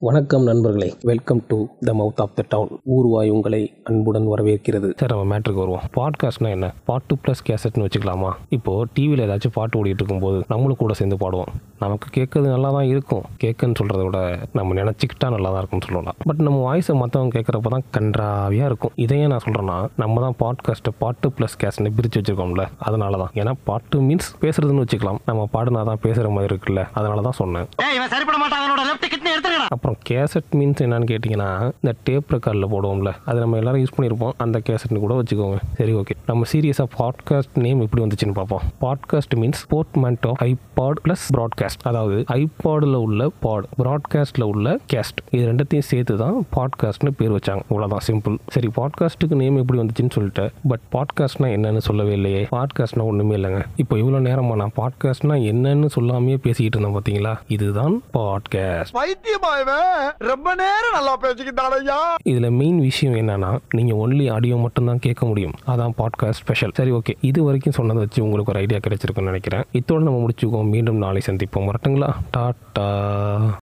வணக்கம் நண்பர்களே. Welcome to the mouth of the town Oorvaai உங்களை அன்புடன் வரவேற்கிறது. சரி நம்ம மேட்ருக்கு வருவோம். பாட்காஸ்ட்னா என்ன? பாட்டு ப்ளஸ் கேசட்னு வச்சுக்கலாமா? இப்போது டிவியில் ஏதாச்சும் பாட்டு ஓடிட்டு இருக்கும்போது நம்மளும் கூட சேர்ந்து பாடுவோம். நமக்கு கேட்கறது நல்லா தான் இருக்கும். கேட்கன்னு சொல்கிறத விட நம்ம நினச்சிக்கிட்டா நல்லா தான் இருக்கும்னு சொல்லலாம். பட் நம்ம வாய்ஸை மற்றவங்க கேட்குறப்ப தான் கன்றாவியாக இருக்கும். இதையே நான் சொல்கிறேன்னா நம்ம தான் பாட்காஸ்ட்டை பாட்டு ப்ளஸ் கேஸ்ட்னு பிரித்து வச்சுருக்கோம்ல. அதனால தான் ஏன்னா பாட்டு மீன்ஸ் பேசுறதுன்னு வச்சுக்கலாம். நம்ம பாடுனா தான் பேசுகிற மாதிரி இருக்குல்ல. அதனால தான் சொன்னேன் அப்புறம் கேசட் மீன்ஸ் என்னன்னு கேட்டிங்கன்னா இந்த டேப் ரெக்கார்டில் போடுவோம்ல அது நம்ம எல்லாரும் யூஸ் பண்ணியிருப்போம். அந்த கேசட்னு கூட வச்சுக்கோங்க. சரி ஓகே நம்ம சீரியஸாக பாட்காஸ்ட் நேம் எப்படி வந்துச்சுன்னு பார்ப்போம். Podcast means portmanteau of iPod plus broadcast அதாவது ஐபாடில் உள்ள பாட் ப்ராட்காஸ்ட்டில் உள்ள கேஸ்ட் இது ரெண்டத்தையும் சேர்த்து தான் பாட்காஸ்ட்னு பேர் வச்சாங்க. இவ்வளோதான் சிம்பிள் சரி பாட்காஸ்ட்டுக்கு நேம் எப்படி வந்துச்சுன்னு சொல்லிட்டு பட் பாட்காஸ்ட்னா என்னன்னு சொல்லவே இல்லையே. பாட்காஸ்ட்னா ஒன்றுமே இல்லைங்க. இப்போ இவ்வளோ நேரமாக நான் பாட்காஸ்ட்னா என்னன்னு சொல்லாமையே பேசிக்கிட்டு இருந்தேன் பார்த்தீங்களா இதுதான் பாட்காஸ்ட் பைத்தியமா ரொம்ப நேரம் நல்லா பேசிக்கிட்டான் இதுல மெயின் விஷயம் என்னன்னா நீங்க ஒன்லி ஆடியோ மட்டும்தான் கேட்க முடியும். அதான் பாட்காஸ்ட் ஸ்பெஷல் சரி ஓகே இது வரைக்கும் சொன்னதை வச்சு உங்களுக்கு ஒரு ஐடியா கிடைச்சிருக்குன்னு நினைக்கிறேன். இத்தோடு நம்ம முடிச்சுக்கோம் மீண்டும் நாளை சந்திப்போம். வரட்டுங்களா? டாட்டா.